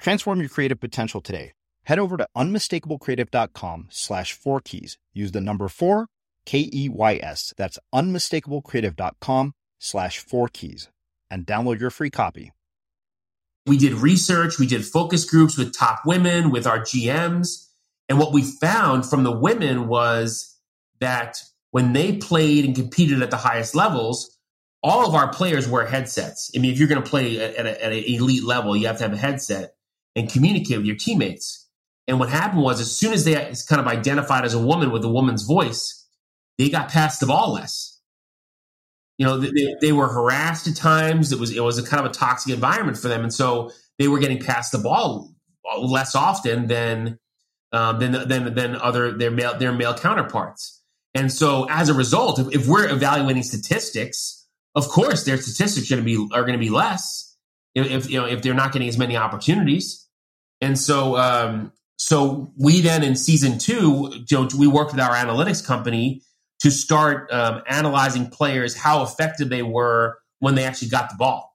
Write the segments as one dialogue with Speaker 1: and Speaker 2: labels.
Speaker 1: Transform your creative potential today. Head over to unmistakablecreative.com slash four keys. Use the number four, K E Y S. That's unmistakablecreative.com slash four keys and download your free copy.
Speaker 2: We did research, we did focus groups with top women, with our GMs. And what we found from the women was that when they played and competed at the highest levels, all of our players wear headsets. I mean, if you're going to play at, a, at an elite level, you have to have a headset and communicate with your teammates. And what happened was, as soon as they kind of identified as a woman with a woman's voice, they got passed the ball less. You know, they, they were harassed at times. It was it was a kind of a toxic environment for them, and so they were getting passed the ball less often than um, than than than other their male their male counterparts. And so, as a result, if, if we're evaluating statistics, of course, their statistics are going to be are going to be less if you know if they're not getting as many opportunities. And so um, so we then in season two, you know, we worked with our analytics company to start um, analyzing players, how effective they were when they actually got the ball.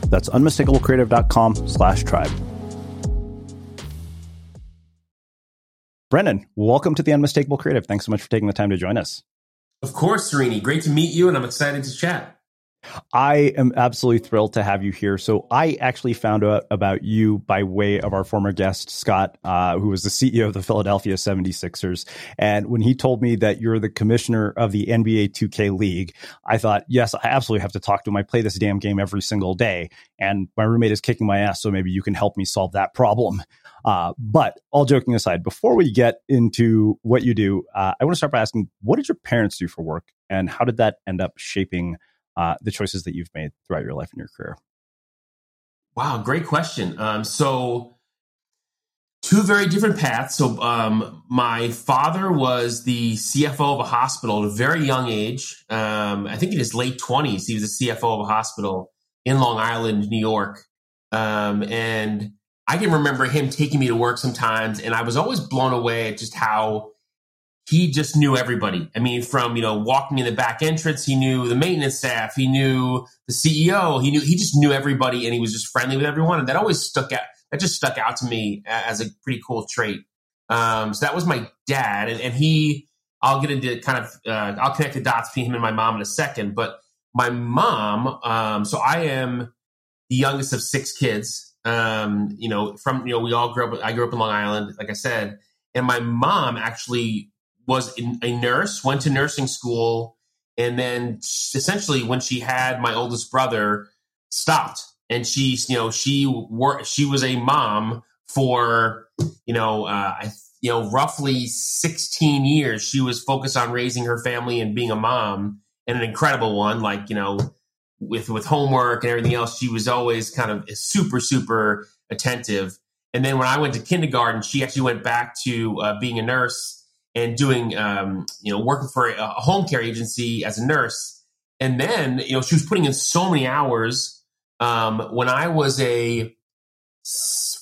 Speaker 1: that's unmistakablecreative.com slash tribe. Brendan, welcome to the Unmistakable Creative. Thanks so much for taking the time to join us.
Speaker 2: Of course, Srini. Great to meet you, and I'm excited to chat.
Speaker 1: I am absolutely thrilled to have you here. So I actually found out about you by way of our former guest, Scott, uh, who was the CEO of the Philadelphia 76ers. And when he told me that you're the commissioner of the NBA 2K League, I thought, yes, I absolutely have to talk to him. I play this damn game every single day. And my roommate is kicking my ass, so maybe you can help me solve that problem. Uh, but all joking aside, before we get into what you do, uh, I want to start by asking, what did your parents do for work? And how did that end up shaping – uh, the choices that you've made throughout your life and your career?
Speaker 2: Wow, great question. Um, so, two very different paths. So, um, my father was the CFO of a hospital at a very young age. Um, I think in his late 20s, he was the CFO of a hospital in Long Island, New York. Um, and I can remember him taking me to work sometimes, and I was always blown away at just how he just knew everybody. I mean, from you know walking in the back entrance, he knew the maintenance staff, he knew the CEO, he knew he just knew everybody, and he was just friendly with everyone, and that always stuck out. That just stuck out to me as a pretty cool trait. Um, so that was my dad, and, and he. I'll get into kind of uh, I'll connect the dots between him and my mom in a second, but my mom. Um, so I am the youngest of six kids. Um, you know, from you know, we all grew up. I grew up in Long Island, like I said, and my mom actually was a nurse, went to nursing school, and then essentially when she had my oldest brother, stopped. And she, you know, she worked. She was a mom for, you know, uh, you know, roughly 16 years. She was focused on raising her family and being a mom. and an incredible one. Like you know, with with homework and everything else, she was always kind of super super attentive. And then when I went to kindergarten, she actually went back to uh, being a nurse and doing um, you know working for a home care agency as a nurse. And then you know she was putting in so many hours. Um, when I was a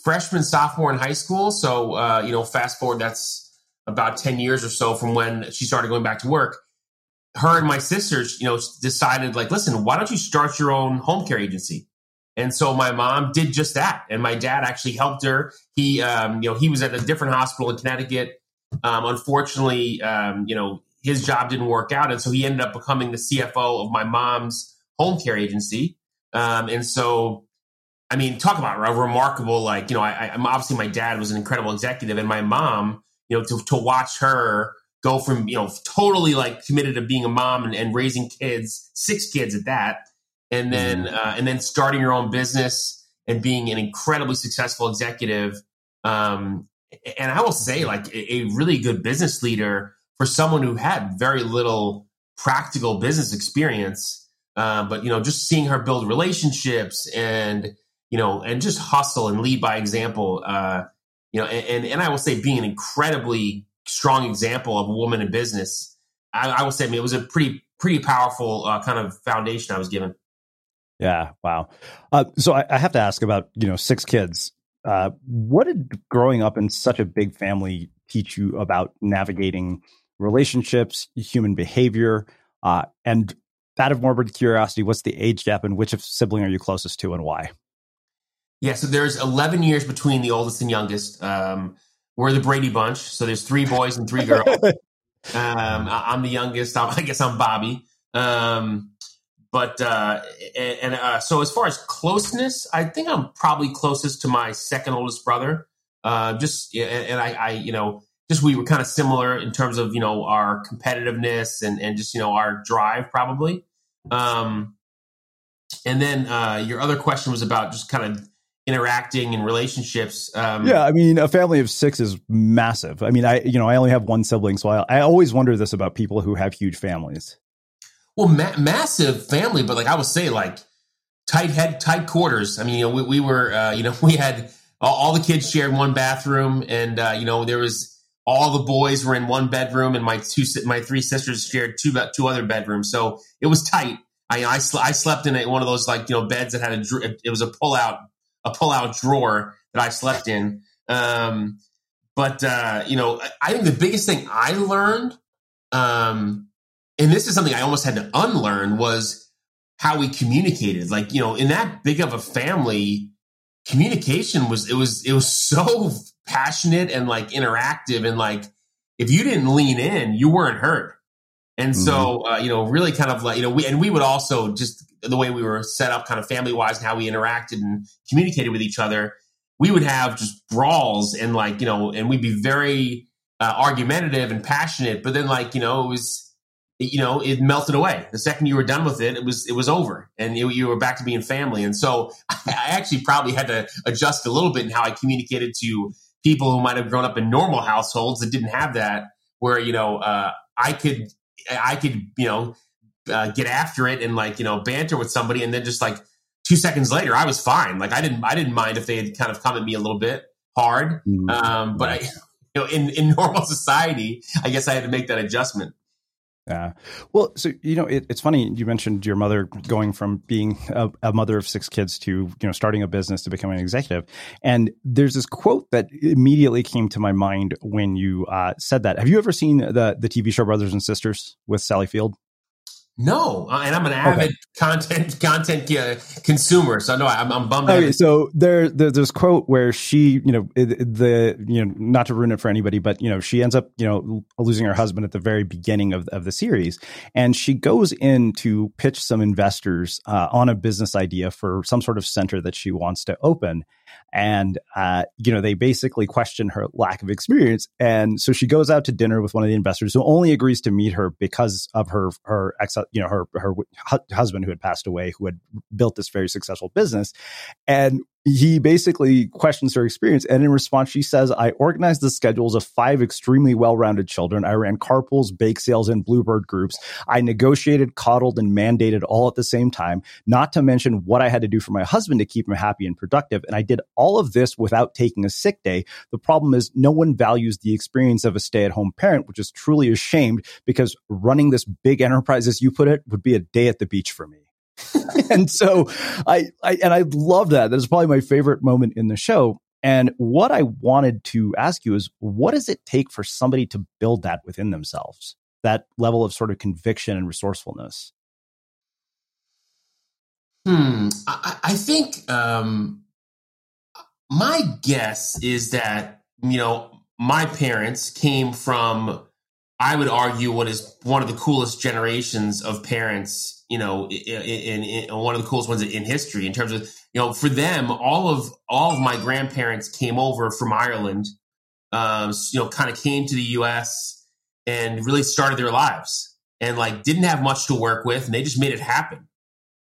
Speaker 2: freshman sophomore in high school, so uh, you know fast forward that's about 10 years or so from when she started going back to work. Her and my sisters you know decided like listen why don't you start your own home care agency? And so my mom did just that. And my dad actually helped her. He um, you know he was at a different hospital in connecticut um, unfortunately um, you know his job didn't work out and so he ended up becoming the cfo of my mom's home care agency um, and so i mean talk about a remarkable like you know I, i'm obviously my dad was an incredible executive and my mom you know, to, to watch her go from, you know, totally like committed to being a mom and, and raising kids, six kids at that. And then, mm-hmm. uh, and then starting your own business and being an incredibly successful executive. Um, and I will say like a, really good business leader for someone who had very little practical business experience. Uh, but you know, just seeing her build relationships and you know, and just hustle and lead by example. Uh, you know, and, and I will say being an incredibly strong example of a woman in business, I, I will say, I mean, it was a pretty, pretty powerful uh, kind of foundation I was given.
Speaker 3: Yeah. Wow. Uh, so I, I, have to ask about, you know, six kids. Uh, what did growing up in such a big family teach you about navigating relationships, human behavior, uh, and out of morbid curiosity, what's the age gap and which sibling are you closest to and why?
Speaker 2: Yeah, so there's 11 years between the oldest and youngest. Um, we're the Brady Bunch, so there's three boys and three girls. um, I'm the youngest. I'm, i guess I'm Bobby. Um, but uh, and, and uh, so as far as closeness, I think I'm probably closest to my second oldest brother. Uh, just and, and I, I, you know, just we were kind of similar in terms of you know our competitiveness and and just you know our drive probably. Um, and then uh, your other question was about just kind of interacting in relationships.
Speaker 3: Um, yeah, I mean, a family of six is massive. I mean, I you know I only have one sibling, so I, I always wonder this about people who have huge families.
Speaker 2: Well, ma- massive family, but like I would say, like tight head, tight quarters. I mean, you know, we, we were, uh, you know, we had all, all, the kids shared one bathroom, and uh, you know, there was all the boys were in one bedroom, and my two, my three sisters shared two two other bedrooms, so it was tight. I I, sl- I slept in a, one of those like you know beds that had a it was a pull out a pull-out drawer that I slept in. Um, but uh, you know, I think the biggest thing I learned, um, and this is something I almost had to unlearn, was how we communicated. Like you know, in that big of a family, communication was it was it was so passionate and like interactive and like if you didn't lean in, you weren't heard. And mm-hmm. so, uh, you know, really kind of like, you know, we, and we would also just the way we were set up kind of family wise and how we interacted and communicated with each other, we would have just brawls and like, you know, and we'd be very uh, argumentative and passionate, but then like, you know, it was, you know, it melted away. The second you were done with it, it was, it was over and you, you were back to being family. And so I actually probably had to adjust a little bit in how I communicated to people who might have grown up in normal households that didn't have that, where, you know, uh, I could, I could, you know, uh, get after it and like you know banter with somebody, and then just like two seconds later, I was fine. Like I didn't I didn't mind if they had kind of come at me a little bit hard, mm-hmm. um, but I, you know, in in normal society, I guess I had to make that adjustment.
Speaker 3: Yeah. Well, so you know, it, it's funny you mentioned your mother going from being a, a, mother of six kids to you know starting a business to becoming an executive, and there's this quote that immediately came to my mind when you uh, said that. Have you ever seen the the TV show Brothers and Sisters with Sally Field?
Speaker 2: No, uh, and I'm an avid okay. content content uh, consumer, so no, I'm, I'm bummed.
Speaker 3: Okay, so there, there's this quote where she, you know, the you know, not to ruin it for anybody, but you know, she ends up, you know, losing her husband at the very beginning of of the series, and she goes in to pitch some investors uh, on a business idea for some sort of center that she wants to open, and uh, you know, they basically question her lack of experience, and so she goes out to dinner with one of the investors who only agrees to meet her because of her her ex you know her her husband who had passed away who had built this very successful business. And he basically questions her experience. And in response, she says, I organized the schedules of five extremely well rounded children. I ran carpools, bake sales, and bluebird groups. I negotiated, coddled, and mandated all at the same time, not to mention what I had to do for my husband to keep him happy and productive. And I did all of this without taking a sick day. The problem is no one values the experience of a stay at home parent, which is truly ashamed because running this big enterprise, as you put it, would be a day at the beach for me. and so I, I and I love that. That's probably my favorite moment in the show. And what I wanted to ask you is what does it take for somebody to build that within themselves? That level of sort of conviction and resourcefulness?
Speaker 2: Hmm. I, I think um, my guess is that, you know, my parents came from, I would argue, what is one of the coolest generations of parents you know, in, in, in, one of the coolest ones in history in terms of, you know, for them, all of all of my grandparents came over from Ireland, um, you know, kind of came to the U.S. and really started their lives and like didn't have much to work with, and they just made it happen.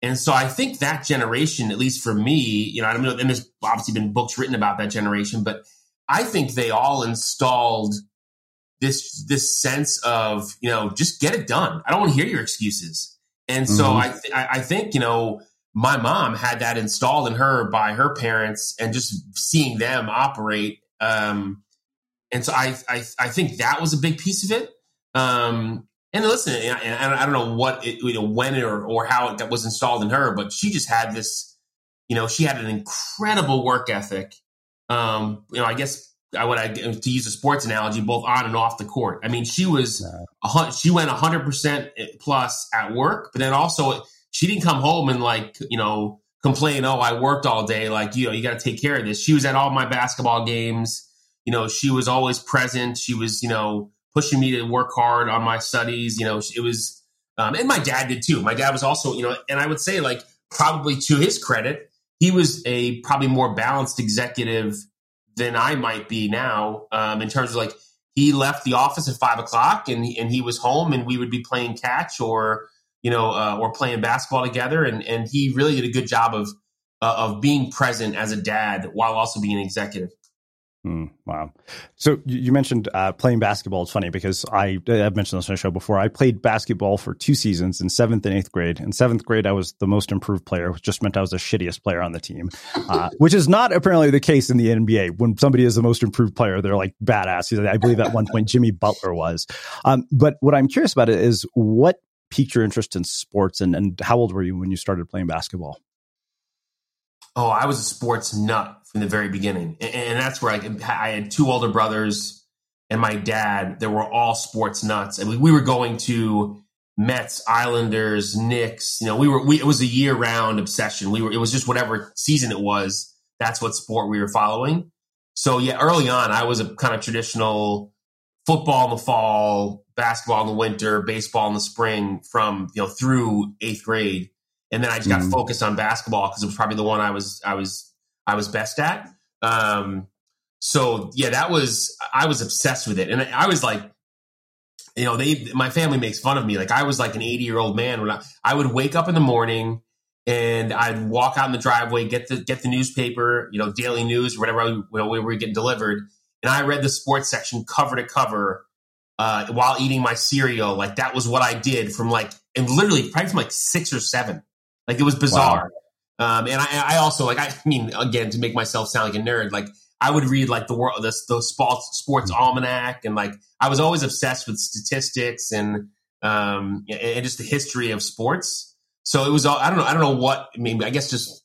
Speaker 2: And so I think that generation, at least for me, you know, I don't know, and there's obviously been books written about that generation, but I think they all installed this this sense of, you know, just get it done. I don't want to hear your excuses and so mm-hmm. I, th- I think, you know, my mom had that installed in her by her parents and just seeing them operate. Um, and so I, I, I think that was a big piece of it. Um, and listen, and I, I don't know what it, you know, when or, or how it was installed in her, but she just had this, you know, she had an incredible work ethic. Um, you know, I guess I would I, to use a sports analogy, both on and off the court. I mean, she was a, she went hundred percent plus at work, but then also she didn't come home and like you know complain, oh, I worked all day. Like you know, you got to take care of this. She was at all my basketball games. You know, she was always present. She was you know pushing me to work hard on my studies. You know, it was, um, and my dad did too. My dad was also you know, and I would say like probably to his credit, he was a probably more balanced executive than I might be now um, in terms of like he left the office at five o'clock and he, and he was home and we would be playing catch or you know uh, or playing basketball together and and he really did a good job of uh, of being present as a dad while also being an executive.
Speaker 3: Mm, wow. So you mentioned uh, playing basketball. It's funny because I, I've mentioned this on the show before. I played basketball for two seasons in seventh and eighth grade. In seventh grade, I was the most improved player, which just meant I was the shittiest player on the team, uh, which is not apparently the case in the NBA. When somebody is the most improved player, they're like badass. I believe at one point Jimmy Butler was. Um, but what I'm curious about is what piqued your interest in sports and, and how old were you when you started playing basketball?
Speaker 2: Oh, I was a sports nut from the very beginning, and, and that's where I, I had two older brothers and my dad that were all sports nuts, and we, we were going to Mets, Islanders, Knicks. You know, we were we, it was a year round obsession. We were it was just whatever season it was. That's what sport we were following. So yeah, early on, I was a kind of traditional football in the fall, basketball in the winter, baseball in the spring, from you know through eighth grade and then I just got mm-hmm. focused on basketball because it was probably the one I was I was I was best at. Um, so yeah, that was I was obsessed with it, and I was like, you know, they my family makes fun of me. Like I was like an eighty year old man when I, I would wake up in the morning and I'd walk out in the driveway, get the get the newspaper, you know, daily news or whatever you know, we were getting delivered, and I read the sports section cover to cover uh, while eating my cereal. Like that was what I did from like and literally probably from like six or seven. Like it was bizarre. Wow. Um, and I, I also like, I mean, again, to make myself sound like a nerd, like I would read like the world, the, the sports, sports mm-hmm. almanac. And like, I was always obsessed with statistics and, um, and just the history of sports. So it was all, I don't know, I don't know what, I mean, I guess just,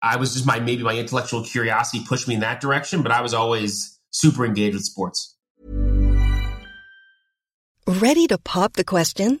Speaker 2: I was just my, maybe my intellectual curiosity pushed me in that direction, but I was always super engaged with sports.
Speaker 4: Ready to pop the question?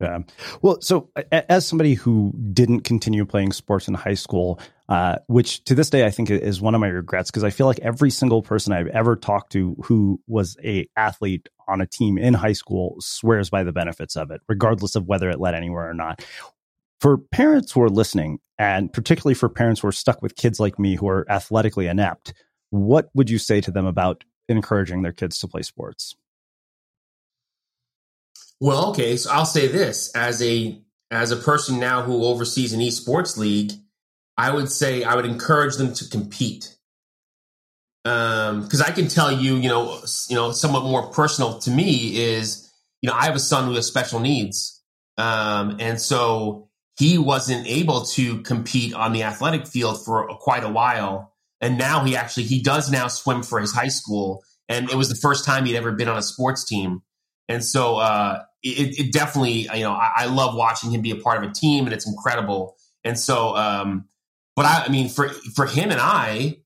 Speaker 3: Yeah. Well, so as somebody who didn't continue playing sports in high school, uh, which to this day I think is one of my regrets because I feel like every single person I've ever talked to who was a athlete on a team in high school swears by the benefits of it, regardless of whether it led anywhere or not. For parents who are listening, and particularly for parents who are stuck with kids like me who are athletically inept, what would you say to them about encouraging their kids to play sports?
Speaker 2: Well, okay, so I'll say this. As a as a person now who oversees an esports league, I would say I would encourage them to compete. Um, because I can tell you, you know, you know, somewhat more personal to me is, you know, I have a son who has special needs, um, and so he wasn't able to compete on the athletic field for quite a while, and now he actually he does now swim for his high school, and it was the first time he'd ever been on a sports team, and so uh, it, it, definitely, you know, I, I, love watching him be a part of a team, and it's incredible. And so, um, but I, I mean, for for him and I,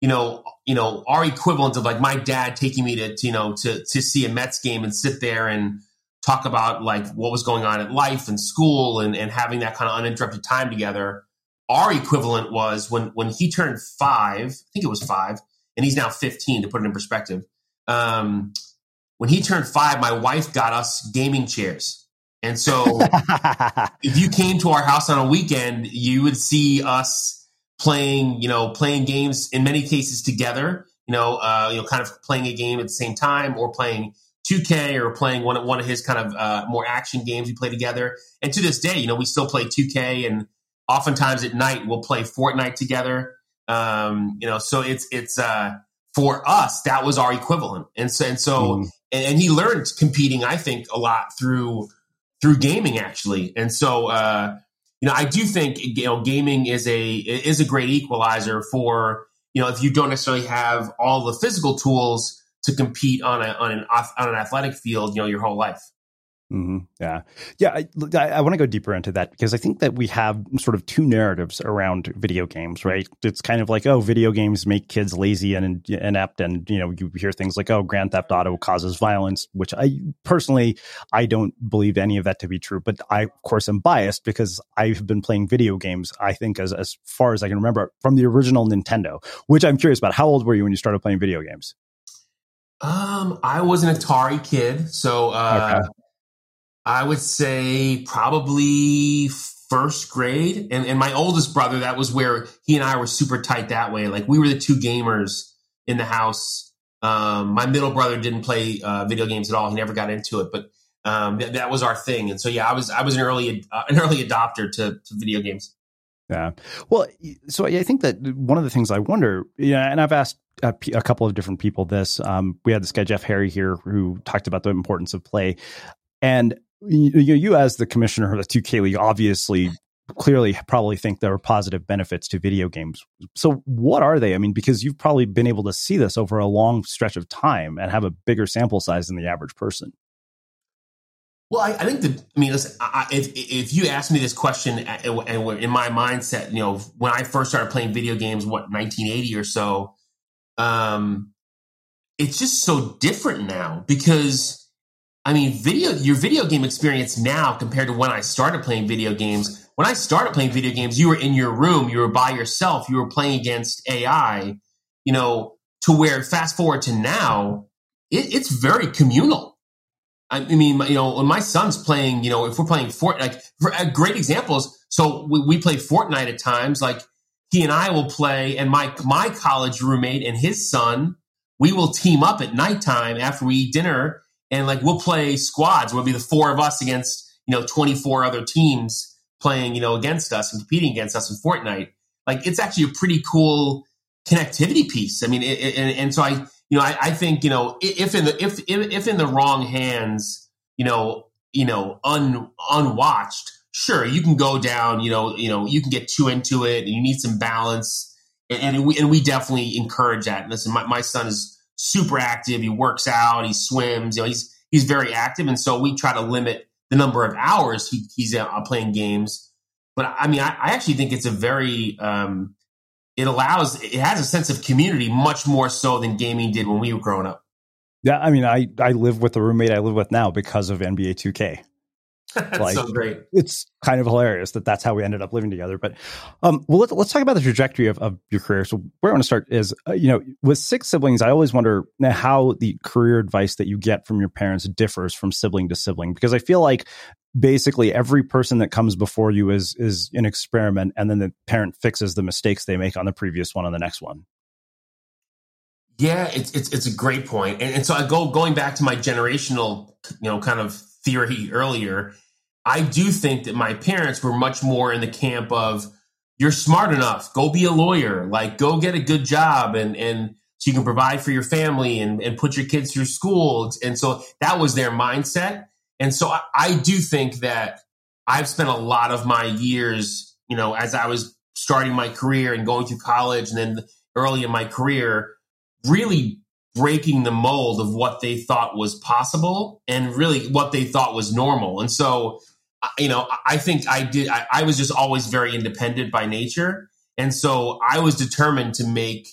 Speaker 2: you know, you know, our equivalent of like my dad taking me to, to you know to to see a Mets game and sit there and talk about like what was going on at life and school and and having that kind of uninterrupted time together. Our equivalent was when when he turned five, I think it was five, and he's now fifteen. To put it in perspective, um, when he turned five, my wife got us gaming chairs. And so if you came to our house on a weekend, you would see us playing, you know, playing games in many cases together, you know, uh, you know, kind of playing a game at the same time or playing 2K or playing one of, one of his kind of uh, more action games we play together. And to this day, you know, we still play 2K and oftentimes at night we'll play Fortnite together. Um, you know, so it's, it's, uh, for us, that was our equivalent. And so, and so, mm and, and, he learned competing, I think, a lot through through gaming actually. And so, uh, you know, I do think you know gaming is a is a great equalizer for you know, if you don't necessarily have all the physical tools to compete on a on an on an athletic field, you know, your whole life.
Speaker 3: Mm-hmm. Yeah, yeah. I, I, I want to go deeper into that because I think that we have sort of two narratives around video games, right? It's kind of like, oh, video games make kids lazy and inept, and you know, you hear things like, oh, Grand Theft Auto causes violence, which I personally I don't believe any of that to be true. But I, of course, am biased because I've been playing video games. I think as as far as I can remember from the original Nintendo, which I'm curious about. How old were you when you started playing video games?
Speaker 2: Um, I was an Atari kid, so uh, okay. I would say probably first grade. And, and my oldest brother, that was where he and I were super tight that way. Like we were the two gamers in the house. Um, my middle brother didn't play uh, video games at all. He never got into it, but um, th- that was our thing. And so, yeah, I was I was an early uh, an early adopter to, to video games.
Speaker 3: Yeah. Well, so I think that one of the things I wonder, yeah, and I've asked a, a couple of different people this. Um, we had this guy Jeff Harry here who talked about the importance of play, and you, you as the commissioner of the 2K League, obviously clearly probably think there are positive benefits to video games. So what are they? I mean, because you've probably been able to see this over a long stretch of time and have a bigger sample size than the average person.
Speaker 2: Well, I, I think that I mean, listen, I, if if you ask me this question and in my mindset, you know, when I first started playing video games, what 1980 or so, um, it's just so different now because I mean, video your video game experience now compared to when I started playing video games. When I started playing video games, you were in your room, you were by yourself, you were playing against AI. You know, to where fast forward to now, it, it's very communal. I mean, you know, when my son's playing, you know, if we're playing Fortnite, like for, great examples. So we, we play Fortnite at times. Like he and I will play, and my my college roommate and his son, we will team up at nighttime after we eat dinner and like we'll play squads. We'll be the four of us against you know 24 other teams playing you know against us and competing against us in Fortnite. Like it's actually a pretty cool connectivity piece. I mean, it, it, and, and, so I you know I, I, think you know if in the if, if if in the wrong hands, you know you know un unwatched, sure you can go down. You know you know you can get too into it, and you need some balance. And, and we and we definitely encourage that. And listen, my, my son is super active. He works out, he swims. You know, he's he's very active, and so we try to limit the number of hours he, he's out playing games. But I mean, I, I actually think it's a very um, it allows it has a sense of community much more so than gaming did when we were growing up.
Speaker 3: Yeah, I mean, I I live with the roommate I live with now because of NBA 2K.
Speaker 2: like, so great.
Speaker 3: It's kind of hilarious that that's how we ended up living together. But um, well, let's, let's talk about the trajectory of, of your career. So where I want to start is, uh, you know, with six siblings, I always wonder how the career advice that you get from your parents differs from sibling to sibling, because I feel like basically every person that comes before you is is an experiment, and then the parent fixes the mistakes they make on the previous one on the next one.
Speaker 2: Yeah, it's it's it's a great point, and, and so I go going back to my generational, you know, kind of theory earlier, I do think that my parents were much more in the camp of you're smart enough, go be a lawyer, like go get a good job and and so you can provide for your family and, and put your kids through school. And so that was their mindset. And so I, I do think that I've spent a lot of my years, you know, as I was starting my career and going through college and then early in my career, really breaking the mold of what they thought was possible and really what they thought was normal. And so, you know, I think I did, I, I was just always very independent by nature. And so I was determined to make,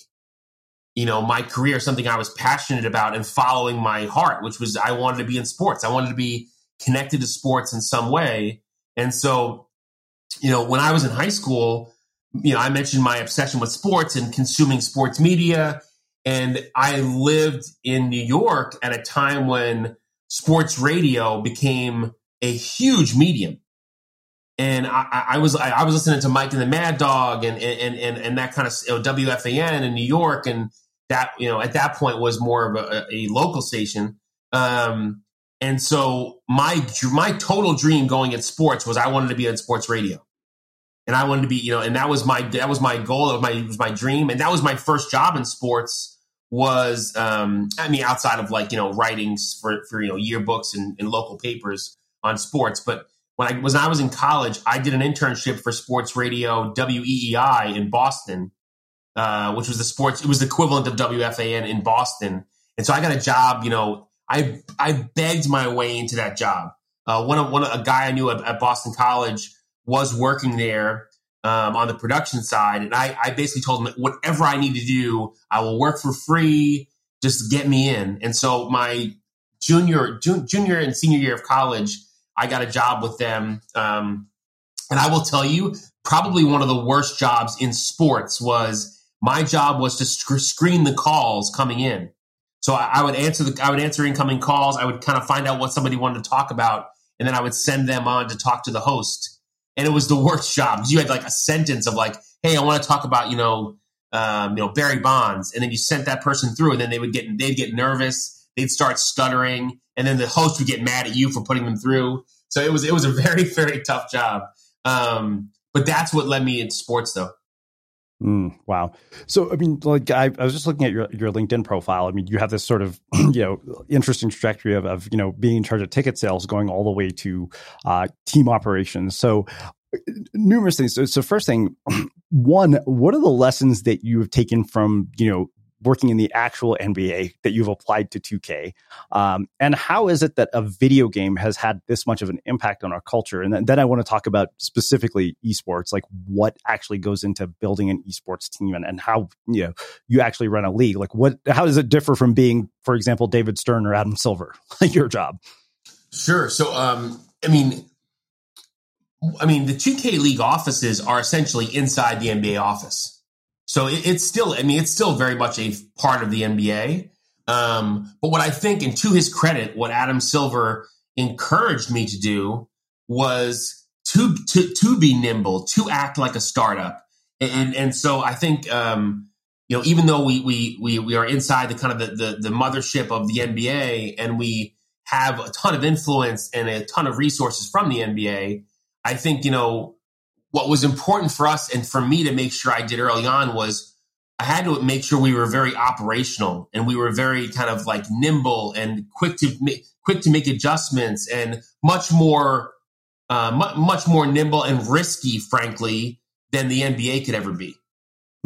Speaker 2: you know, my career something I was passionate about and following my heart, which was I wanted to be in sports. I wanted to be connected to sports in some way. And so, you know, when I was in high school, you know, I mentioned my obsession with sports and consuming sports media and I lived in New York at a time when sports radio became a huge medium. And I, I was I, was listening to Mike and the Mad Dog and and and, and that kind of you know, WFAN in New York, and that you know at that point was more of a, a local station. Um, and so my my total dream going at sports was I wanted to be on sports radio, and I wanted to be you know, and that was my that was my goal, of my was my dream, and that was my first job in sports was um, I mean outside of like you know writings for for you know yearbooks and, and local papers on sports, but when I was when I was in college, I did an internship for sports radio WEEI in Boston, uh, which was the sports. It was the equivalent of WFAN in Boston. And so I got a job. You know, I I begged my way into that job. Uh, one of one a guy I knew at, at Boston College was working there um, on the production side, and I, I basically told him whatever I need to do, I will work for free. Just get me in. And so my junior junior and senior year of college, I got a job with them. Um, and I will tell you, probably one of the worst jobs in sports was my job was to sc- screen the calls coming in. So I, I, would answer the I would answer incoming calls. I would kind of find out what somebody wanted to talk about, and then I would send them on to talk to the host. And it was the worst job you had like a sentence of like, "Hey, I want to talk about you know, um, you know Barry Bonds," and then you sent that person through, and then they would get they'd get nervous, they'd start stuttering, and then the host would get mad at you for putting them through. So it was it was a very very tough job. Um, but that's what led me into sports, though.
Speaker 3: Mm, wow. So, I mean, like I, I, was just looking at your, your LinkedIn profile. I mean, you have this sort of, you know, interesting trajectory of, of, you know, being in charge of ticket sales going all the way to uh, team operations. So numerous things. So, so first thing, one, what are the lessons that you have taken from, you know, working in the actual NBA that you've applied to 2K? Um, and how is it that a video game has had this much of an impact on our culture? And then, I want to talk about specifically esports, like what actually goes into building an esports team and, and how you know you actually run a league. Like what how does it differ from being, for example, David Stern or Adam Silver, your job?
Speaker 2: Sure. So um, I mean I mean the 2K league offices are essentially inside the NBA office. So it, it's still, I mean, it's still very much a part of the NBA. Um, but what I think, and to his credit, what Adam Silver encouraged me to do was to to to be nimble, to act like a startup, and and so I think um, you know even though we we we we are inside the kind of the, the the mothership of the NBA and we have a ton of influence and a ton of resources from the NBA, I think you know what was important for us and for me to make sure I did early on was I had to make sure we were very operational and we were very kind of like nimble and quick to make, quick to make adjustments and much more uh, much, much more nimble and risky, frankly, than the NBA could ever be.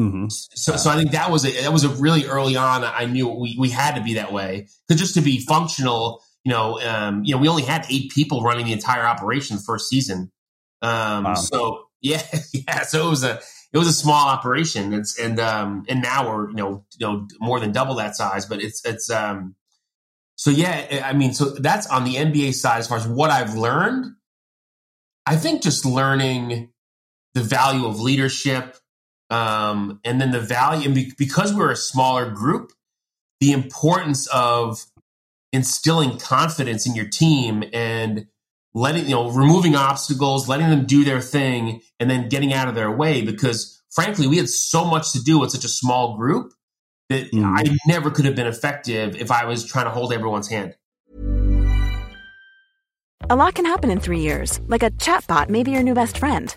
Speaker 2: Mm-hmm. So, so I think that was a that was a really early on. I knew we we had to be that way because just to be functional, you know, um, you know, we only had eight people running the entire operation the first season. Um, wow. So yeah, yeah. So it was a it was a small operation. It's and um and now we're you know you know more than double that size. But it's it's um so yeah. I mean, so that's on the NBA side as far as what I've learned. I think just learning the value of leadership, um, and then the value, and because we're a smaller group, the importance of instilling confidence in your team and letting you know removing obstacles letting them do their thing and then getting out of their way because frankly we had so much to do with such a small group that mm. i never could have been effective if i was trying to hold everyone's hand.
Speaker 5: A lot can happen in three years. Like a chatbot may be your new best friend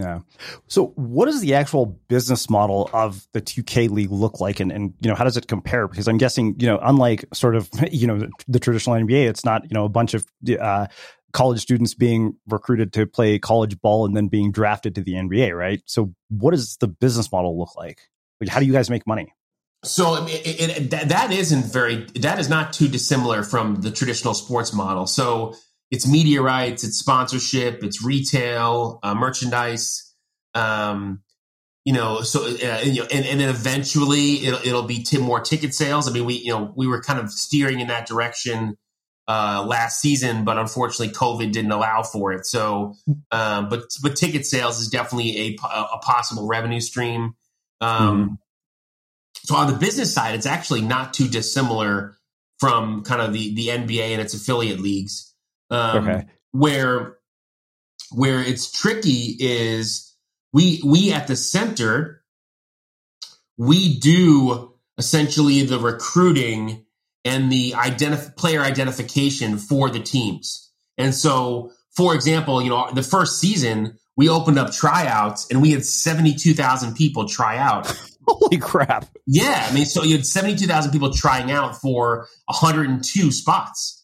Speaker 3: Yeah. So what does the actual business model of the 2K league look like? And, and you know how does it compare? Because I'm guessing you know unlike sort of you know the, the traditional NBA it's not you know a bunch of uh, college students being recruited to play college ball and then being drafted to the NBA right? So what does the business model look like? Like how do you guys make money?
Speaker 2: So it, it, it, that, isn't very that is not too dissimilar from the traditional sports model. So it's media rights, it's sponsorship, it's retail, uh, merchandise. Um, you know, so uh, you know, and, and then eventually it'll it'll be t- more ticket sales. I mean, we you know we were kind of steering in that direction uh, last season, but unfortunately, COVID didn't allow for it. So, um, but but ticket sales is definitely a, a possible revenue stream. Um, mm So on the business side, it's actually not too dissimilar from kind of the the NBA and its affiliate leagues. Um, okay. Where where it's tricky is we we at the center we do essentially the recruiting and the identif- player identification for the teams. And so, for example, you know, the first season we opened up tryouts and we had 72,000 people try out.
Speaker 3: Holy crap.
Speaker 2: Yeah. I mean, so you had 72,000 people trying out for 102 spots.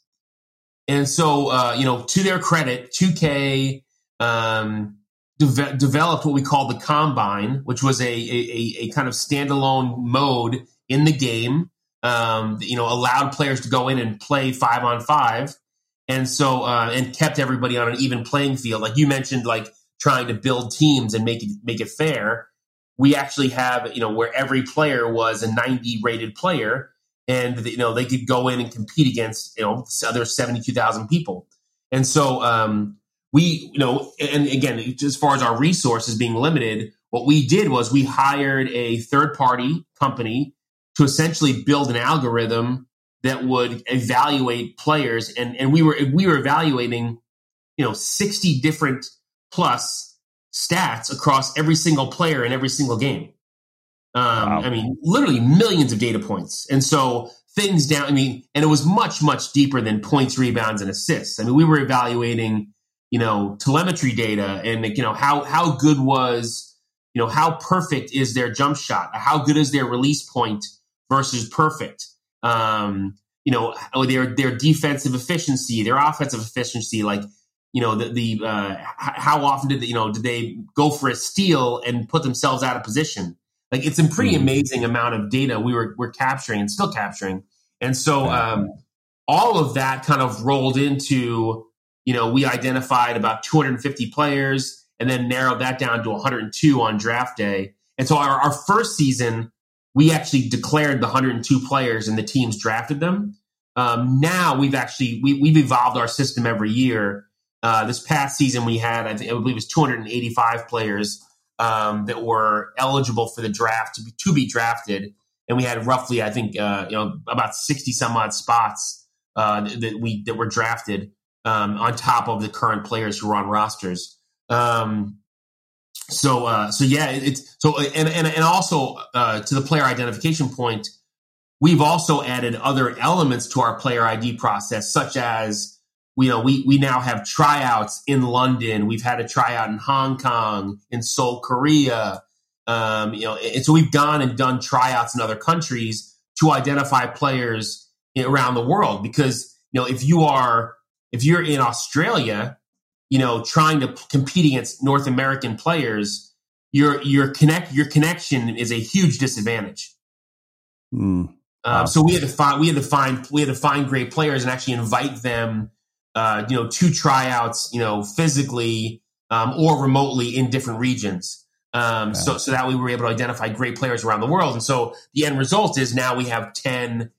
Speaker 2: And so, uh, you know, to their credit, 2K um, de- developed what we call the Combine, which was a, a, a kind of standalone mode in the game. Um, you know, allowed players to go in and play five on five, and so uh, and kept everybody on an even playing field. Like you mentioned, like trying to build teams and make it make it fair. We actually have, you know, where every player was a 90 rated player and you know they could go in and compete against you know other 72,000 people. And so um, we you know and again as far as our resources being limited, what we did was we hired a third party company to essentially build an algorithm that would evaluate players and and we were we were evaluating you know 60 different plus stats across every single player in every single game um, wow. I mean, literally millions of data points. And so things down, I mean, and it was much, much deeper than points, rebounds, and assists. I mean, we were evaluating, you know, telemetry data and, you know, how, how good was, you know, how perfect is their jump shot? How good is their release point versus perfect? Um, you know, their, their defensive efficiency, their offensive efficiency, like, you know, the, the uh, how often did they, you know, did they go for a steal and put themselves out of position? Like it's a pretty mm-hmm. amazing amount of data we were we're capturing and still capturing. And so um, all of that kind of rolled into, you know, we identified about 250 players and then narrowed that down to 102 on draft day. And so our, our first season, we actually declared the 102 players and the teams drafted them. Um, now we've actually we, we've evolved our system every year. Uh, this past season, we had I, think, I believe it was 285 players um, that were eligible for the draft to be, to be drafted, and we had roughly, I think, uh, you know, about sixty some odd spots uh, that we that were drafted um, on top of the current players who were on rosters. Um, so uh, so yeah, it's so and and and also uh, to the player identification point, we've also added other elements to our player ID process, such as you know we we now have tryouts in London. We've had a tryout in Hong Kong, in Seoul, Korea. Um, you know, and so we've gone and done tryouts in other countries to identify players around the world because you know if you are if you're in Australia you know, trying to compete against North American players, your your connect your connection is a huge disadvantage.
Speaker 3: Mm.
Speaker 2: Um, so we had to find we had to find we had to find great players and actually invite them, uh, you know, two tryouts, you know, physically um, or remotely in different regions. Um. So so that we were able to identify great players around the world. And so the end result is now we have ten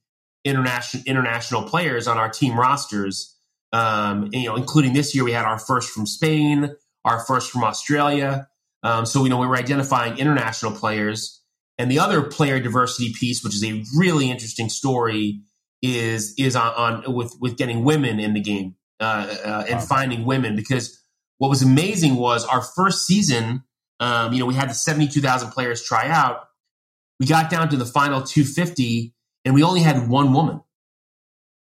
Speaker 2: international international players on our team rosters um, you know, including this year, we had our first from Spain, our first from Australia. Um, so, you know, we were identifying international players. And the other player diversity piece, which is a really interesting story, is is on, on with with getting women in the game uh, uh, and finding women. Because what was amazing was our first season. Um, you know, we had the seventy two thousand players try out. We got down to the final two fifty, and we only had one woman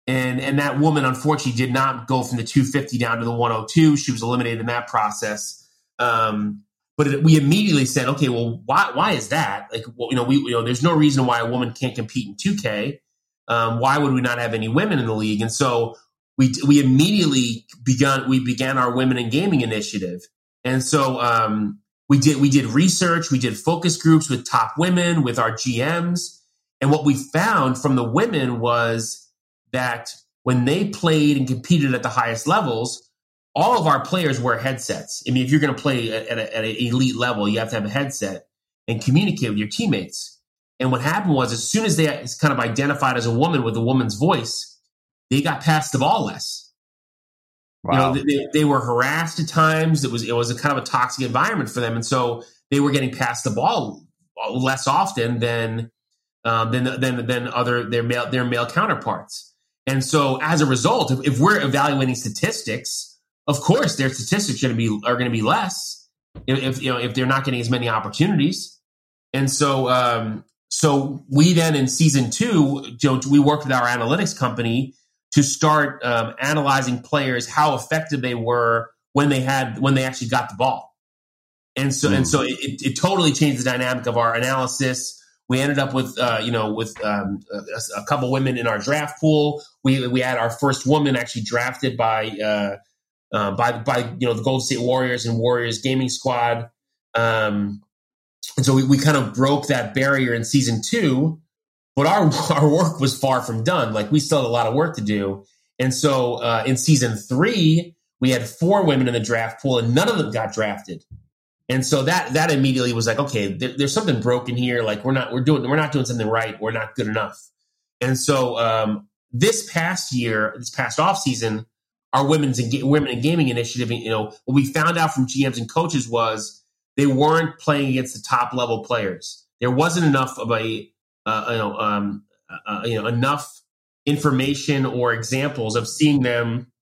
Speaker 2: and and that woman unfortunately did not go from the 250 down to the 102. She was eliminated in that process. Um, but it, we immediately said, okay, well, why why is that? Like, well, you know, we you know, there's no reason why a woman can't compete in 2K. Um, why would we not have any women in the league? And so we we immediately begun we began our women in gaming initiative. And so um, we did we did research, we did focus groups with top women, with our GMs, and what we found from the women was that when they played and competed at the highest levels, all of our players wear headsets. I mean, if you're going to play at, a, at, an elite level, you have to have a headset and communicate with your teammates. And what happened was, as soon as they kind of identified as a woman with a woman's voice, they got past the ball less. Wow. You know, they, they were harassed at times. It was it was a kind of a toxic environment for them, and so they were getting past the ball less often than um, than than than other their male their male counterparts. And so as a result, if, if we're evaluating statistics, of course their statistics are going to be are going to be less if, if, you know if they're not getting as many opportunities. And so um, so we then in season two, Joe, we worked with our analytics company to start um, analyzing players, how effective they were when they had when they actually got the ball. And so mm. and so it, it, totally changed the dynamic of our analysis we ended up with, uh, you know, with um, a, a, couple women in our draft pool. We we had our first woman actually drafted by uh, uh, by by you know the Golden State Warriors and Warriors Gaming Squad. Um, and so we, we kind of broke that barrier in season two, but our our work was far from done. Like we still had a lot of work to do. And so uh, in season three, we had four women in the draft pool, and none of them got drafted. And so that that immediately was like, okay, there, there's something broken here. Like we're not we're doing we're not doing something right. We're not good enough. And so um, this past year, this past off season, our women's and women in gaming initiative, you know, what we found out from GMs and coaches was they weren't playing against the top level players. There wasn't enough of a uh, you know um, uh, you know enough information or examples of seeing them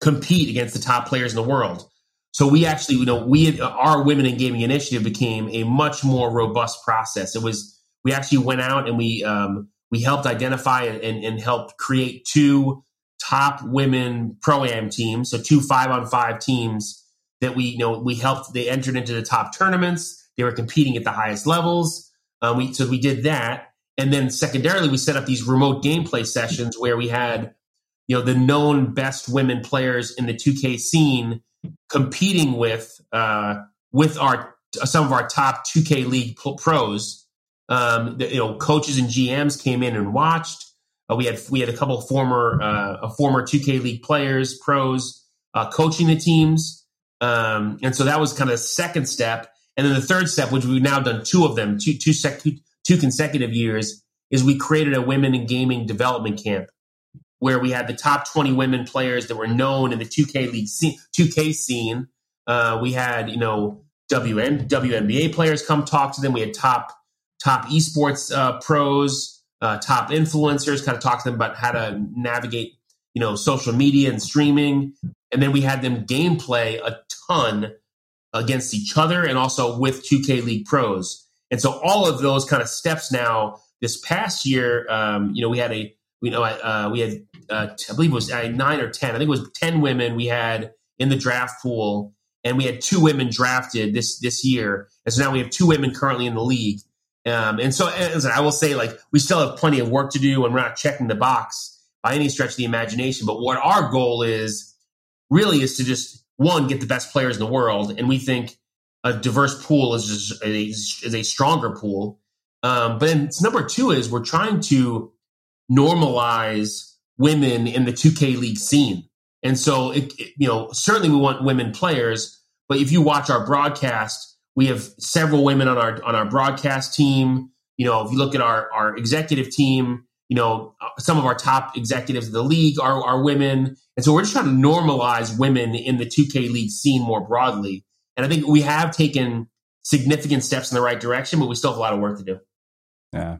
Speaker 2: compete against the top players in the world. So we actually, you know, we our Women in Gaming initiative became a much more robust process. It was we actually went out and we um, we helped identify and, and helped create two top women pro am teams, so two five on five teams that we you know we helped. They entered into the top tournaments. They were competing at the highest levels. Um, we so we did that, and then secondarily we set up these remote gameplay sessions where we had you know the known best women players in the 2K scene competing with uh, with our some of our top 2K league pros. Um, the, you know, coaches and GMs came in and watched. Uh, we had we had a couple former uh, former 2K league players, pros, uh, coaching the teams, um, and so that was kind of the second step. And then the third step, which we've now done two of them, two two, sec- two consecutive years, is we created a women in gaming development camp where we had the top 20 women players that were known in the 2K league scene, 2K scene. Uh, we had, you know, WN, WNBA players come talk to them. We had top top esports uh, pros, uh, top influencers, kind of talk to them about how to navigate, you know, social media and streaming. And then we had them gameplay a ton against each other and also with 2K League pros. And so all of those kind of steps now. This past year, um, you know, we had a we know uh, we had uh, I believe it was uh, nine or ten. I think it was ten women we had in the draft pool, and we had two women drafted this this year. And so now we have two women currently in the league. Um, and so as I will say, like we still have plenty of work to do, and we're not checking the box by any stretch of the imagination. But what our goal is really is to just one get the best players in the world, and we think a diverse pool is a, is a stronger pool. Um, but then number two is we're trying to normalize women in the 2K league scene. And so, it, it, you know, certainly we want women players, but if you watch our broadcast, we have several women on our on our broadcast team. You know, if you look at our our executive team, you know, some of our top executives of the league are, are women. And so we're just trying to normalize women in the 2K league scene more broadly. And I think we have taken significant steps in the right direction, but we still have a lot of work to do.
Speaker 3: Yeah.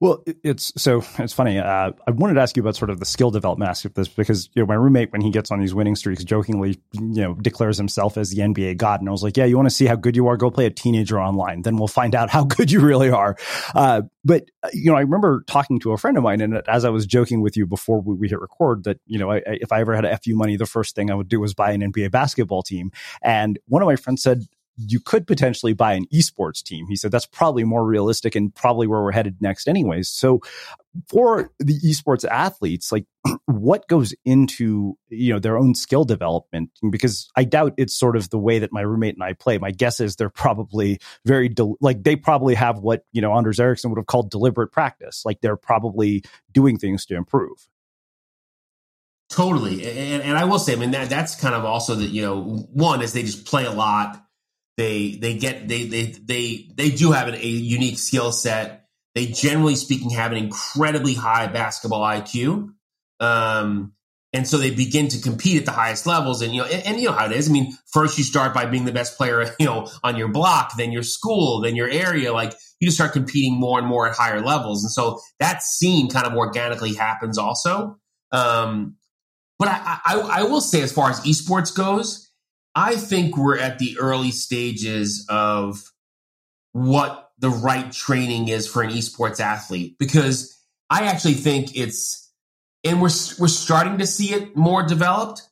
Speaker 3: Well, it's so it's funny. Uh, I wanted to ask you about sort of the skill development aspect of this because you know my roommate when he gets on these winning streaks jokingly you know declares himself as the NBA god, and I was like, yeah, you want to see how good you are? Go play a teenager online, then we'll find out how good you really are. Uh, but uh, you know, I remember talking to a friend of mine, and as I was joking with you before we, we hit record, that you know, I, if I ever had FU money, the first thing I would do was buy an NBA basketball team. And one of my friends said, you could potentially buy an esports team. He said that's probably more realistic and probably where we're headed next, anyways. So, for the esports athletes, like what goes into you know their own skill development? Because I doubt it's sort of the way that my roommate and I play. My guess is they're probably very del- like they probably have what you know Anders Ericsson would have called deliberate practice. Like they're probably doing things to improve.
Speaker 2: Totally, and, and I will say, I mean that that's kind of also that you know one is they just play a lot they they get they they they they do have a unique skill set. They generally speaking have an incredibly high basketball IQ. Um, and so they begin to compete at the highest levels. And you know and, and, you know how it is. I mean first you start by being the best player you know on your block then your school then your area. Like you just start competing more and more at higher levels. And so that scene kind of organically happens also. Um, but I, I, I will say as far as esports goes I think we're at the early stages of what the right training is for an esports athlete because I actually think it's, and we're we're starting to see it more developed.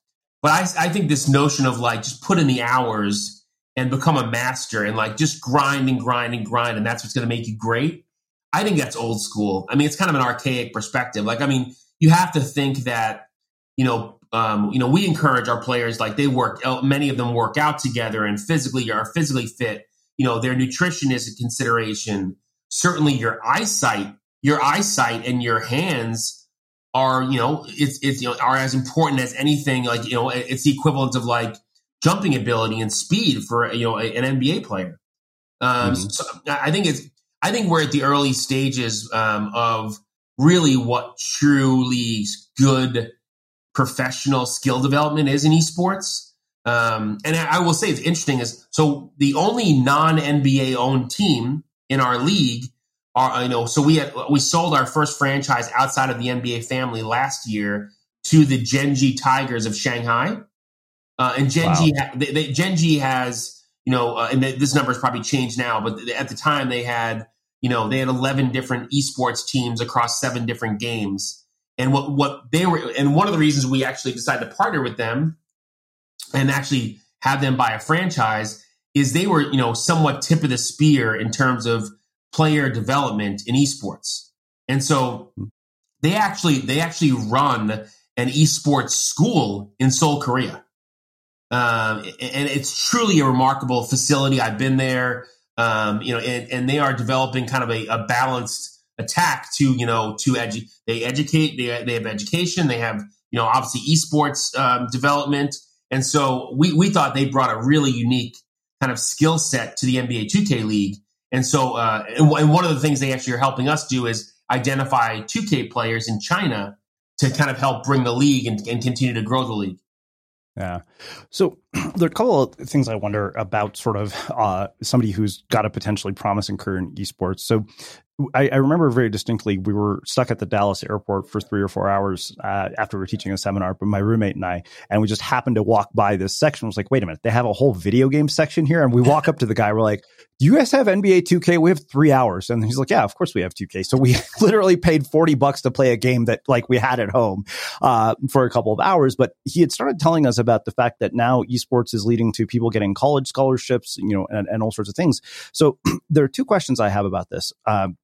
Speaker 2: But I I think this notion of like just put in the hours and become a master and like just grind and grind and grind and that's what's going to make you great. I think that's old school. I mean, it's kind of an archaic perspective. Like, I mean, you have to think that you know um, you know, we encourage our players like they work. Uh, many of them work out together and physically are physically fit. You know, their nutrition is a consideration. Certainly, your eyesight, your eyesight, and your hands are you know it's it's you know are as important as anything. Like you know, it's the equivalent of like jumping ability and speed for you know an NBA player. Um, mm-hmm. so I think it's I think we're at the early stages um, of really what truly good professional skill development is in esports. Um, and I will say it's interesting is so the only non NBA owned team in our league are you know so we had we sold our first franchise outside of the NBA family last year to the Gen.G Tigers of Shanghai, uh, and Gen.G wow. they, they, Gen.G has you know uh, and this number has probably changed now, but at the time they had you know they had eleven different esports teams across seven different games. And what, what they were, and one of the reasons we actually decided to partner with them and actually have them buy a franchise is they were, you know, somewhat tip of the spear in terms of player development in esports. And so they actually, they actually run an esports school in Seoul, Korea. Um, and it's truly a remarkable facility. I've been there, um, you know, and, and they are developing kind of a, a balanced attack to you know to edu- they educate they, they have education they have you know obviously esports um, development and so we we thought they brought a really unique kind of skill set to the NBA 2K league and so uh, and, and one of the things they actually are helping us do is identify 2K players in China to kind of help bring the league and, and continue to grow the league.
Speaker 3: Yeah. So there are a couple of things I wonder about sort of uh, somebody who's got a potentially promising career in esports. So I, I, remember very distinctly we were stuck at the Dallas airport for three or four hours uh, after we were teaching a seminar, but my roommate and I, and we just happened to walk by this section. I was like, wait a minute, they have a whole video game section here. And we walk up to the guy, we're like, do you guys have NBA 2K? We have three hours. And he's like, yeah, of course we have 2K. So we literally paid 40 bucks to play a game that like we had at home uh, for a couple of hours. But he had started telling us about the fact that now esports is leading to people getting college scholarships, you know, and, and all sorts of things. So there are two questions I have about this. Um,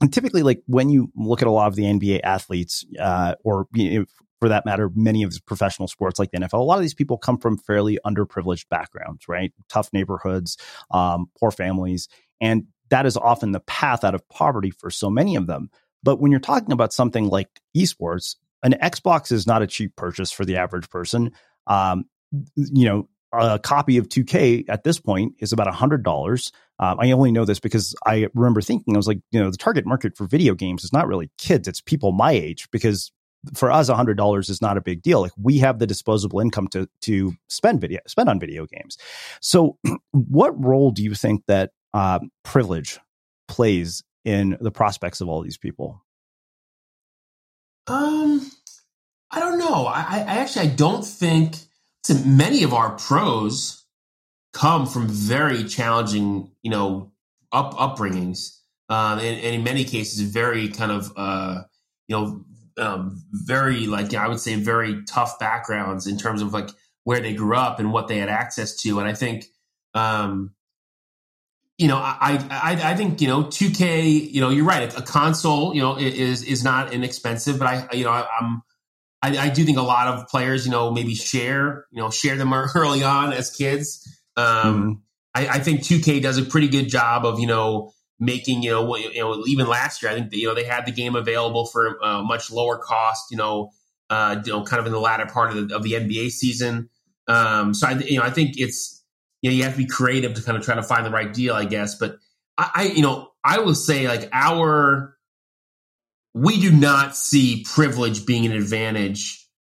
Speaker 3: and typically, like when you look at a lot of the NBA athletes, uh, or you know, for that matter, many of the professional sports like the NFL, a lot of these people come from fairly underprivileged backgrounds, right? Tough neighborhoods, um, poor families. And that is often the path out of poverty for so many of them. But when you're talking about something like esports, an Xbox is not a cheap purchase for the average person. Um, you know, a copy of 2K at this point is about $100. Um, I only know this because I remember thinking, I was like, you know, the target market for video games is not really kids, it's people my age because for us, hundred dollars is not a big deal. Like we have the disposable income to to spend video spend on video games. So, what role do you think that uh, privilege plays in the prospects of all these people?
Speaker 2: Um, I don't know. I, I actually I don't think to many of our pros come from very challenging, you know, up upbringings, um, and, and in many cases, very kind of, uh, you know, um, very like I would say very tough backgrounds in terms of like where they grew up and what they had access to. And I think, um, you know, I, I I think you know 2K. You know, you're right. A console, you know, is is not inexpensive, but I you know I, am I, I, do think a lot of players, you know, maybe share you know share them early on as kids. Um, mm-hmm. I, I think 2K does a pretty good job of you know making you know you know even last year I think you know they had the game available for a uh, much lower cost you know uh, you know kind of in the latter part of the, of the NBA season. Um, so I you know I think it's you know you have to be creative to kind of try to find the right deal I guess. But I, I you know I will say like our we do not see privilege being an advantage.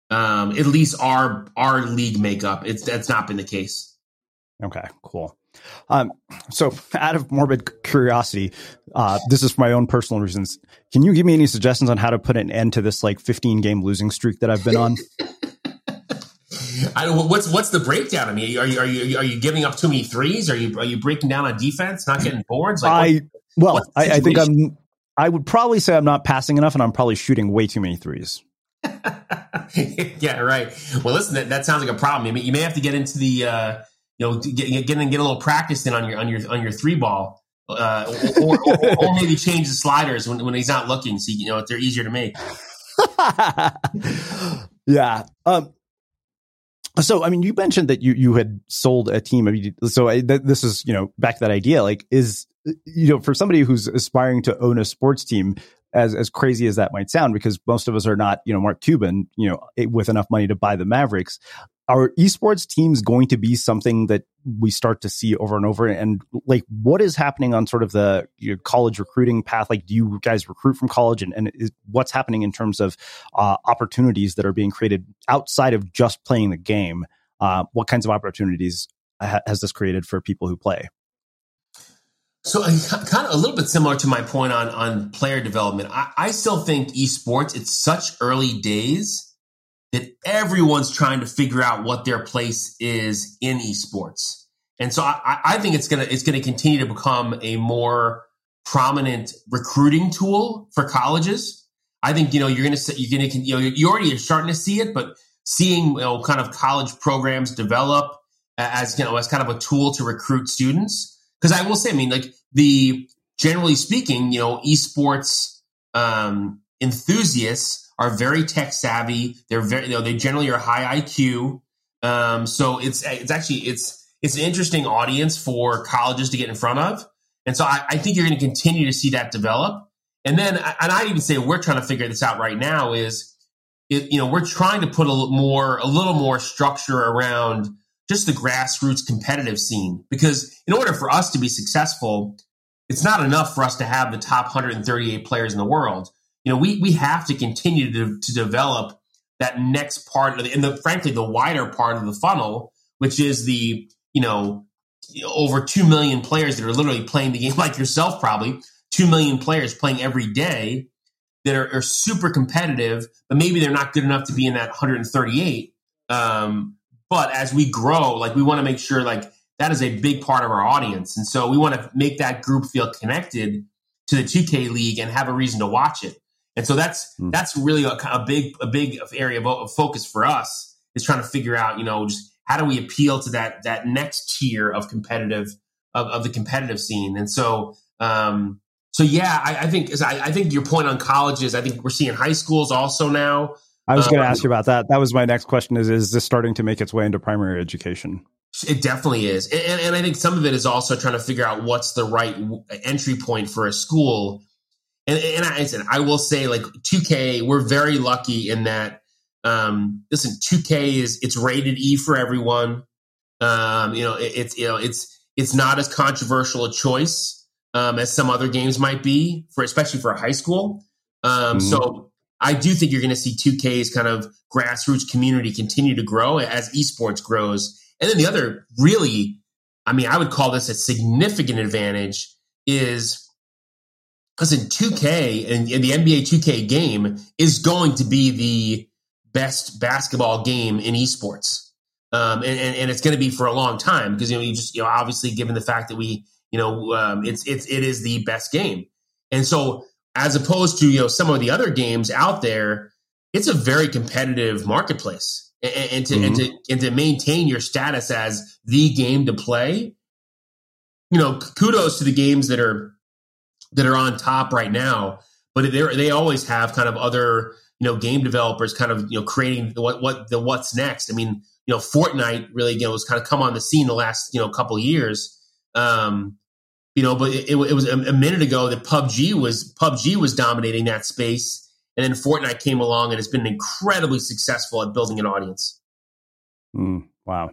Speaker 2: Um, at least our our league makeup it's that's not been the case.
Speaker 3: Okay, cool. Um, so, out of morbid curiosity, uh, this is for my own personal reasons. Can you give me any suggestions on how to put an end to this like 15 game losing streak that I've been on?
Speaker 2: I don't, what's what's the breakdown? I mean, are you are you are you giving up too many threes? Are you are you breaking down on defense, not getting boards?
Speaker 3: Like, I what, well, I, I think I'm. I would probably say I'm not passing enough, and I'm probably shooting way too many threes.
Speaker 2: yeah, right. Well, listen, that, that sounds like a problem. I mean, you may have to get into the. Uh, you know, get, get, get a little practice in on your on your on your three ball, uh, or, or, or, maybe change the sliders when, when he's not looking, so you know they're easier to make.
Speaker 3: yeah. Um, so, I mean, you mentioned that you you had sold a team. I mean, so I, th- this is you know back to that idea. Like, is you know for somebody who's aspiring to own a sports team, as as crazy as that might sound, because most of us are not, you know, Mark Cuban, you know, with enough money to buy the Mavericks are esports teams going to be something that we start to see over and over? And like what is happening on sort of the you know, college recruiting path? Like do you guys recruit from college? And, and is, what's happening in terms of uh, opportunities that are being created outside of just playing the game? Uh, what kinds of opportunities ha- has this created for people who play?
Speaker 2: So kind of a little bit similar to my point on on player development. I, I still think esports it's such early days that everyone's trying to figure out what their place is in esports. And so I, I think it's gonna it's gonna continue to become a more prominent recruiting tool for colleges. I think you know you're gonna you're gonna you know you already are starting to see it, but seeing you know kind of college programs develop as you know as kind of a tool to recruit students. Because I will say, I mean, like the generally speaking, you know, esports um, enthusiasts are very tech savvy. They're very, you know, they generally are high IQ. Um, so it's it's actually it's it's an interesting audience for colleges to get in front of. And so I, I think you're going to continue to see that develop. And then, and I even say we're trying to figure this out right now is, it, you know, we're trying to put a little more, a little more structure around just the grassroots competitive scene. Because in order for us to be successful, it's not enough for us to have the top 138 players in the world you know, we we have to continue to, to develop that next part of the, and the frankly the wider part of the funnel, which is the you know over two million players that are literally playing the game like yourself probably two million players playing every day that are, are super competitive, but maybe they're not good enough to be in that 138. Um, but as we grow, like we want to make sure like that is a big part of our audience. And so we want to make that group feel connected to the 2K league and have a reason to watch it. And so that's mm. that's really a, a, big a big area of, of, focus for us is trying to figure out, you know, just how do we appeal to that that next tier of competitive of, of the competitive scene. And so um, so yeah, I, I think I, I, think your point on colleges. I think we're seeing high schools also now.
Speaker 3: I was going to um, ask you about that. That was my next question. Is is this starting to make its way into primary education?
Speaker 2: It definitely is, and, and I think some of it is also trying to figure out what's the right entry point for a school. And, and I said, I will say, like 2K, we're very lucky in that. Um, listen, 2K is it's rated E for everyone. Um, you know, it, it's you know it's it's not as controversial a choice um, as some other games might be for especially for high school. Um, mm-hmm. So I do think you're going to see 2K's kind of grassroots community continue to grow as esports grows. And then the other really, I mean, I would call this a significant advantage is because in 2K and, the NBA 2K game is going to be the best basketball game in esports. Um, and, and, and, it's going to be for a long time because you know you just you know obviously given the fact that we you know, um, it's it's it is the best game, and so as opposed to you know some of the other games out there, it's a very competitive marketplace, and, and to mm-hmm. and to and to maintain your status as the game to play, you know, kudos to the games that are that are on top right now, but they they always have kind of other you know game developers kind of you know creating what what the what's next. I mean, you know, Fortnite really again was kind of come on the scene the last you know couple years. Um, you know, but it, it was a, a minute ago that PUBG was PUBG was dominating that space, and then Fortnite came along and has been incredibly successful at building an audience.
Speaker 3: Mm, wow.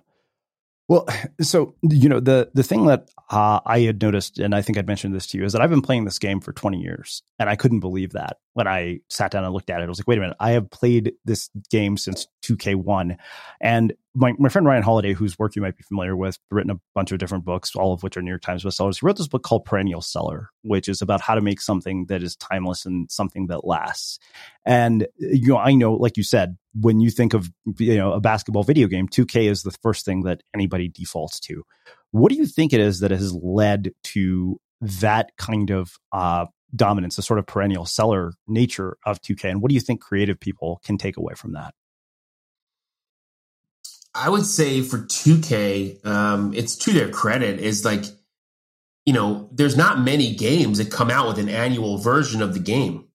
Speaker 3: Well, so you know the the thing that uh, I had noticed, and I think I'd mentioned this to you, is that I've been playing this game for 20 years, and I couldn't believe that when I sat down and looked at it. I was like, wait a minute, I have played this game since 2K1, and my, my friend Ryan Holiday, whose work you might be familiar with, written a bunch of different books, all of which are New York Times bestsellers. He wrote this book called Perennial Seller, which is about how to make something that is timeless and something that lasts. And you know, I know, like you said, when you think of you know a basketball video game, 2K is the first thing that anybody defaults to. What do you think it is that has led to that kind of uh, dominance, the sort of perennial seller nature of 2K, and what do you think creative people can take away from that?
Speaker 2: I would say for 2K, um, it's to their credit, is like, you know, there's not many games that come out with an annual version of the game.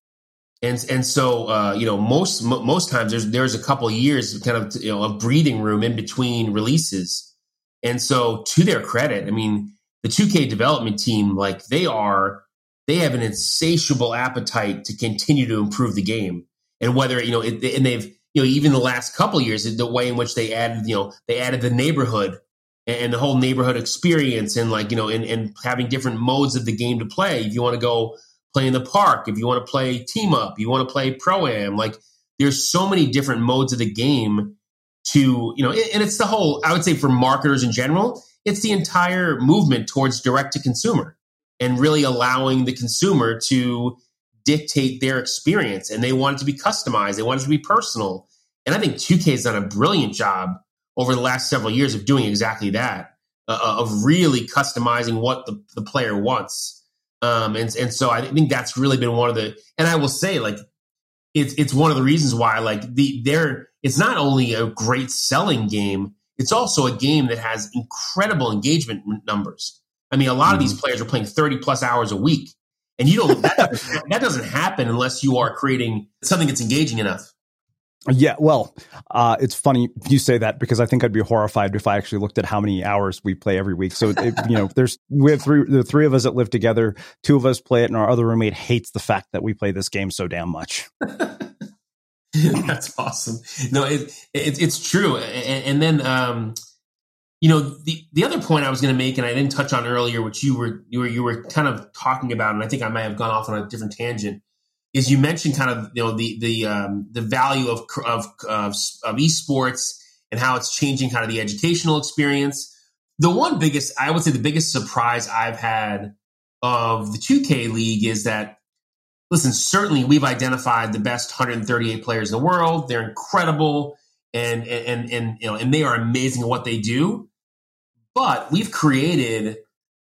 Speaker 2: And, and so uh, you know most most times there's there's a couple years kind of you know a breathing room in between releases, and so to their credit, I mean the 2K development team like they are they have an insatiable appetite to continue to improve the game, and whether you know it, and they've you know, even the last couple years, the way in which they added, you know, they added the neighborhood and the whole neighborhood experience and like, you know, and, and having different modes of the game to play. If you want to go play in the park, if you want to play team up, you want to play pro am, like there's so many different modes of the game to, you know, and it's the whole, I would say for marketers in general, it's the entire movement towards direct to consumer and really allowing the consumer to dictate their experience and they want it to be customized. They want it to be personal. And I think 2K has done a brilliant job over the last several years of doing exactly that, uh, uh, of really customizing what the, the player wants. Um, and, and so I think that's really been one of the, and I will say like, it's, it's one of the reasons why like the, there, it's not only a great selling game, it's also a game that has incredible engagement numbers. I mean, a lot mm-hmm. of these mm-hmm. players are playing 30 plus hours a week and you don't that, that doesn't happen unless you are creating something that's engaging enough.
Speaker 3: Yeah, well, uh, it's funny you say that because I think I'd be horrified if I actually looked at how many hours we play every week. So, it, you know, there's we have three the three of us that live together. Two of us play it, and our other roommate hates the fact that we play this game so damn much.
Speaker 2: That's awesome. No, it, it it's true, and, and then um, you know the the other point I was going to make, and I didn't touch on earlier, which you were you were you were kind of talking about, and I think I might have gone off on a different tangent. Is you mentioned kind of you know the the um, the value of, of of of esports and how it's changing kind of the educational experience. The one biggest, I would say, the biggest surprise I've had of the 2K league is that listen, certainly we've identified the best 138 players in the world. They're incredible and and and you know and they are amazing at what they do. But we've created,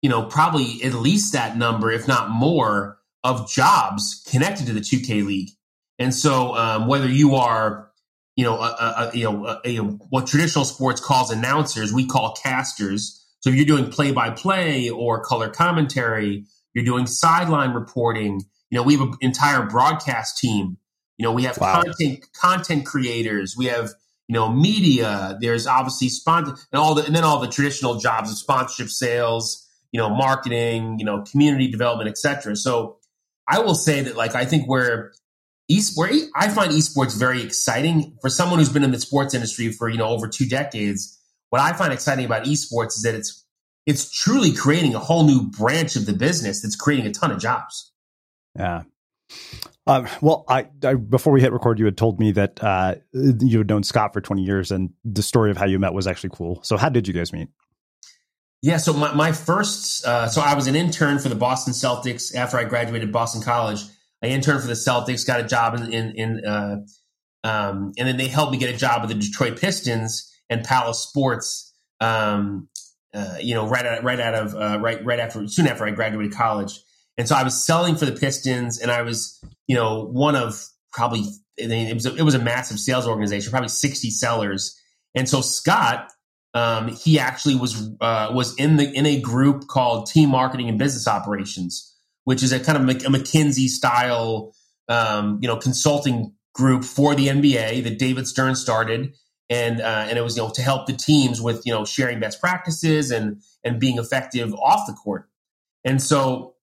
Speaker 2: you know, probably at least that number, if not more, of jobs connected to the 2K league. And so um, whether you are, you know, a, a, you know, a, a, what traditional sports calls announcers, we call casters. So if you're doing play by play or color commentary, you're doing sideline reporting. You know, we have an entire broadcast team. You know, we have wow. content content creators. We have you know media. There's obviously sponsor and all the and then all the traditional jobs of sponsorship, sales, you know, marketing, you know, community development, etc. So I will say that like I think where esport I find esports very exciting for someone who's been in the sports industry for you know over two decades. What I find exciting about esports is that it's it's truly creating a whole new branch of the business that's creating a ton of jobs.
Speaker 3: Yeah. Um, well, I, I, before we hit record, you had told me that uh, you had known Scott for 20 years, and the story of how you met was actually cool. So, how did you guys meet?
Speaker 2: Yeah, so my, my first, uh, so I was an intern for the Boston Celtics after I graduated Boston College. I interned for the Celtics, got a job in, in, in uh, um, and then they helped me get a job with the Detroit Pistons and Palace Sports. Um, uh, you know, right out, right out of uh, right right after soon after I graduated college, and so I was selling for the Pistons, and I was you know one of probably it was a, it was a massive sales organization, probably sixty sellers, and so Scott um, he actually was uh, was in the in a group called Team Marketing and Business Operations, which is a kind of a McKinsey style, um, you know, consulting group for the NBA that David Stern started, and uh, and it was you know to help the teams with you know sharing best practices and and being effective off the court, and so.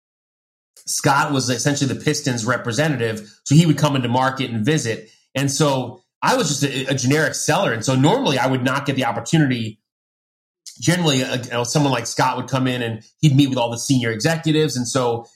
Speaker 2: Scott was essentially the Pistons representative, so he would come into market and visit. And so I was just a, a, generic seller, and so normally I would not get the opportunity. Generally, uh, you know, someone like Scott would come in and he'd meet with all the senior executives, and so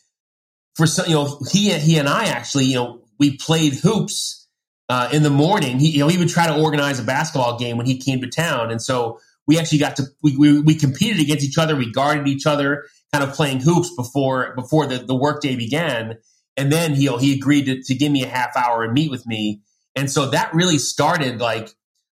Speaker 2: for some, you know, he he and I actually, you know, we played hoops uh, in the morning. He you know he would try to organize a basketball game when he came to town, and so we actually got to we we, we competed against each other, we guarded each other, kind of playing hoops before before the the workday began, and then he you know, he agreed to, to give me a half hour and meet with me and so that really started like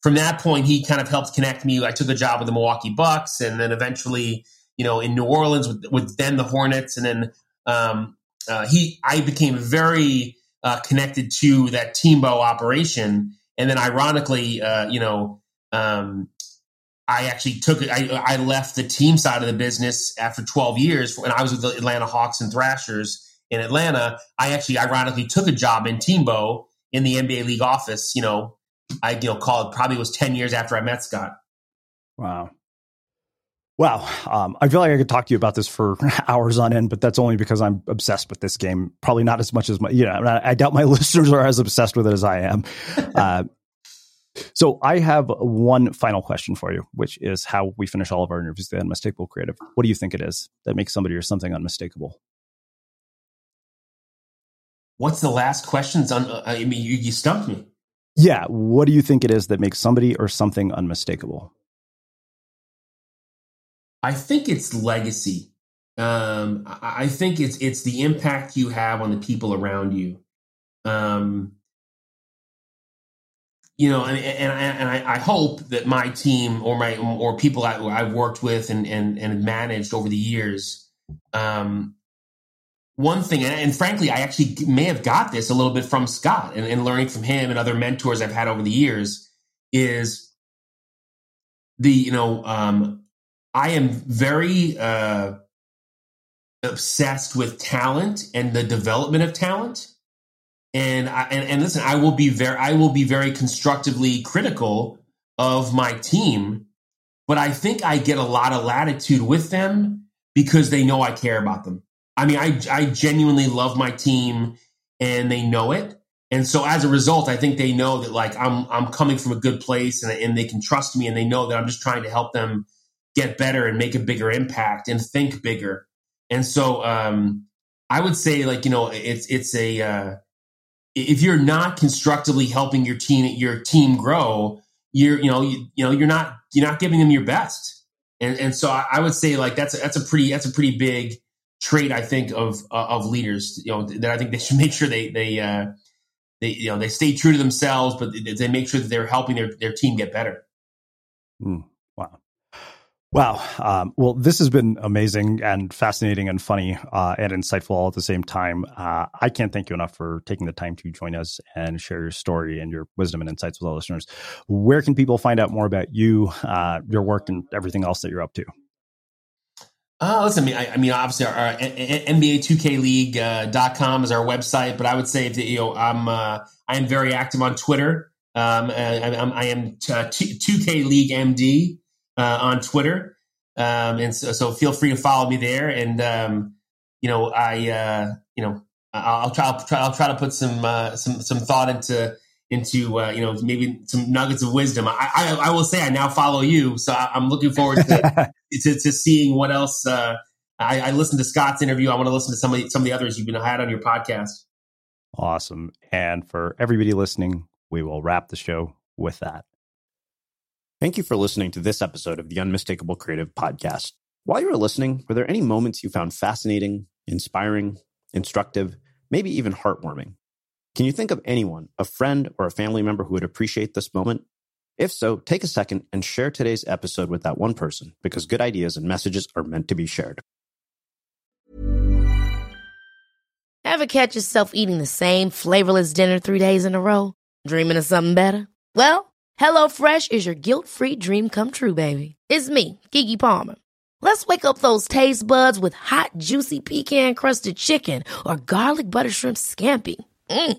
Speaker 2: from that point, he kind of helped connect me. I took a job with the Milwaukee Bucks and then eventually, you know, in New Orleans with, with then the Hornets. And then um, uh, he, I became very uh, connected to that TMBO operation. And then ironically, uh, you know, um, I actually took. I, I left the team side of the business after 12 years when I was with the Atlanta Hawks and Thrashers in Atlanta. I actually ironically took a job in TMBO in the NBA league office, you know, I you know called probably was 10 years after I met Scott.
Speaker 3: Wow. Wow. Um, I feel like I could talk to you about this for hours on end, but that's only because I'm obsessed with this game. Probably not as much as my, you know, I, I doubt my listeners are as obsessed with it as I am. Uh, so I have one final question for you, which is how we finish all of our interviews the unmistakable creative. What do you think it is that makes somebody or something unmistakable?
Speaker 2: What's the last questions on? Uh, I mean, you, you stumped me.
Speaker 3: Yeah. What do you think it is that makes somebody or something unmistakable?
Speaker 2: I think it's legacy. Um, I think it's it's the impact you have on the people around you. Um, you know, and and, I, and I, I, hope that my team or my or people I, have worked with and, and and managed over the years um, one thing, and frankly, I actually may have got this a little bit from Scott and, and learning from him and other mentors I've had over the years is the, you know, um, I am very uh, obsessed with talent and the development of talent. And, I, and and listen, I will be very I will be very constructively critical of my team, but I think I get a lot of latitude with them because they know I care about them. I mean, I I genuinely love my team and they know it. And so as a result, I think they know that like I'm I'm coming from a good place and, and they can trust me and they know that I'm just trying to help them get better and make a bigger impact and think bigger. And so um, I would say like, you know, it's it's a uh, if you're not constructively helping your team your team grow, you're you know, you, you know, you're not you're not giving them your best. And and so I, I would say like that's a, that's a pretty that's a pretty big trait I think of uh, of leaders. You know that I think they should make sure they they uh, they you know they stay true to themselves, but they make sure that they're helping their their team get better.
Speaker 3: Mm, wow. Wow. Um, well, this has been amazing and fascinating and funny uh, and insightful all at the same time. Uh, I can't thank you enough for taking the time to join us and share your story and your wisdom and insights with our listeners. Where can people find out more about you, uh, your work, and everything else that you're up to?
Speaker 2: Uh, listen, I mean, I, I mean, obviously, our, our NBA 2K League.com uh, is our website, but I would say that, you know, I'm, uh, I am very active on Twitter. Um, I, I'm, I am 2K League MD uh, on Twitter. Um, and so, so, feel free to follow me there. And, um, you know, I, uh, you know, I'll, I'll, try, I'll try, I'll try to put some, uh, some, some thought into, into, uh, you know, maybe some nuggets of wisdom. I, I, I, will say I now follow you. So I, am looking forward to, to, to, seeing what else, uh, I, I listened to Scott's interview. I want to listen to some of the, some of the others you've been had on your podcast.
Speaker 3: Awesome. And for everybody listening, we will wrap the show with that.
Speaker 6: Thank you for listening to this episode of the Unmistakable Creative Podcast. While you were listening, were there any moments you found fascinating, inspiring, instructive, maybe even heartwarming? Can you think of anyone, a friend or a family member who would appreciate this moment? If so, take a second and share today's episode with that one person because good ideas and messages are meant to be shared.
Speaker 7: Ever catch yourself eating the same flavorless dinner three days in a row? Dreaming of something better? Well, HelloFresh is your guilt free dream come true, baby. It's me, Keke Palmer. Let's wake up those taste buds with hot, juicy pecan crusted chicken or garlic butter shrimp scampi. Mm.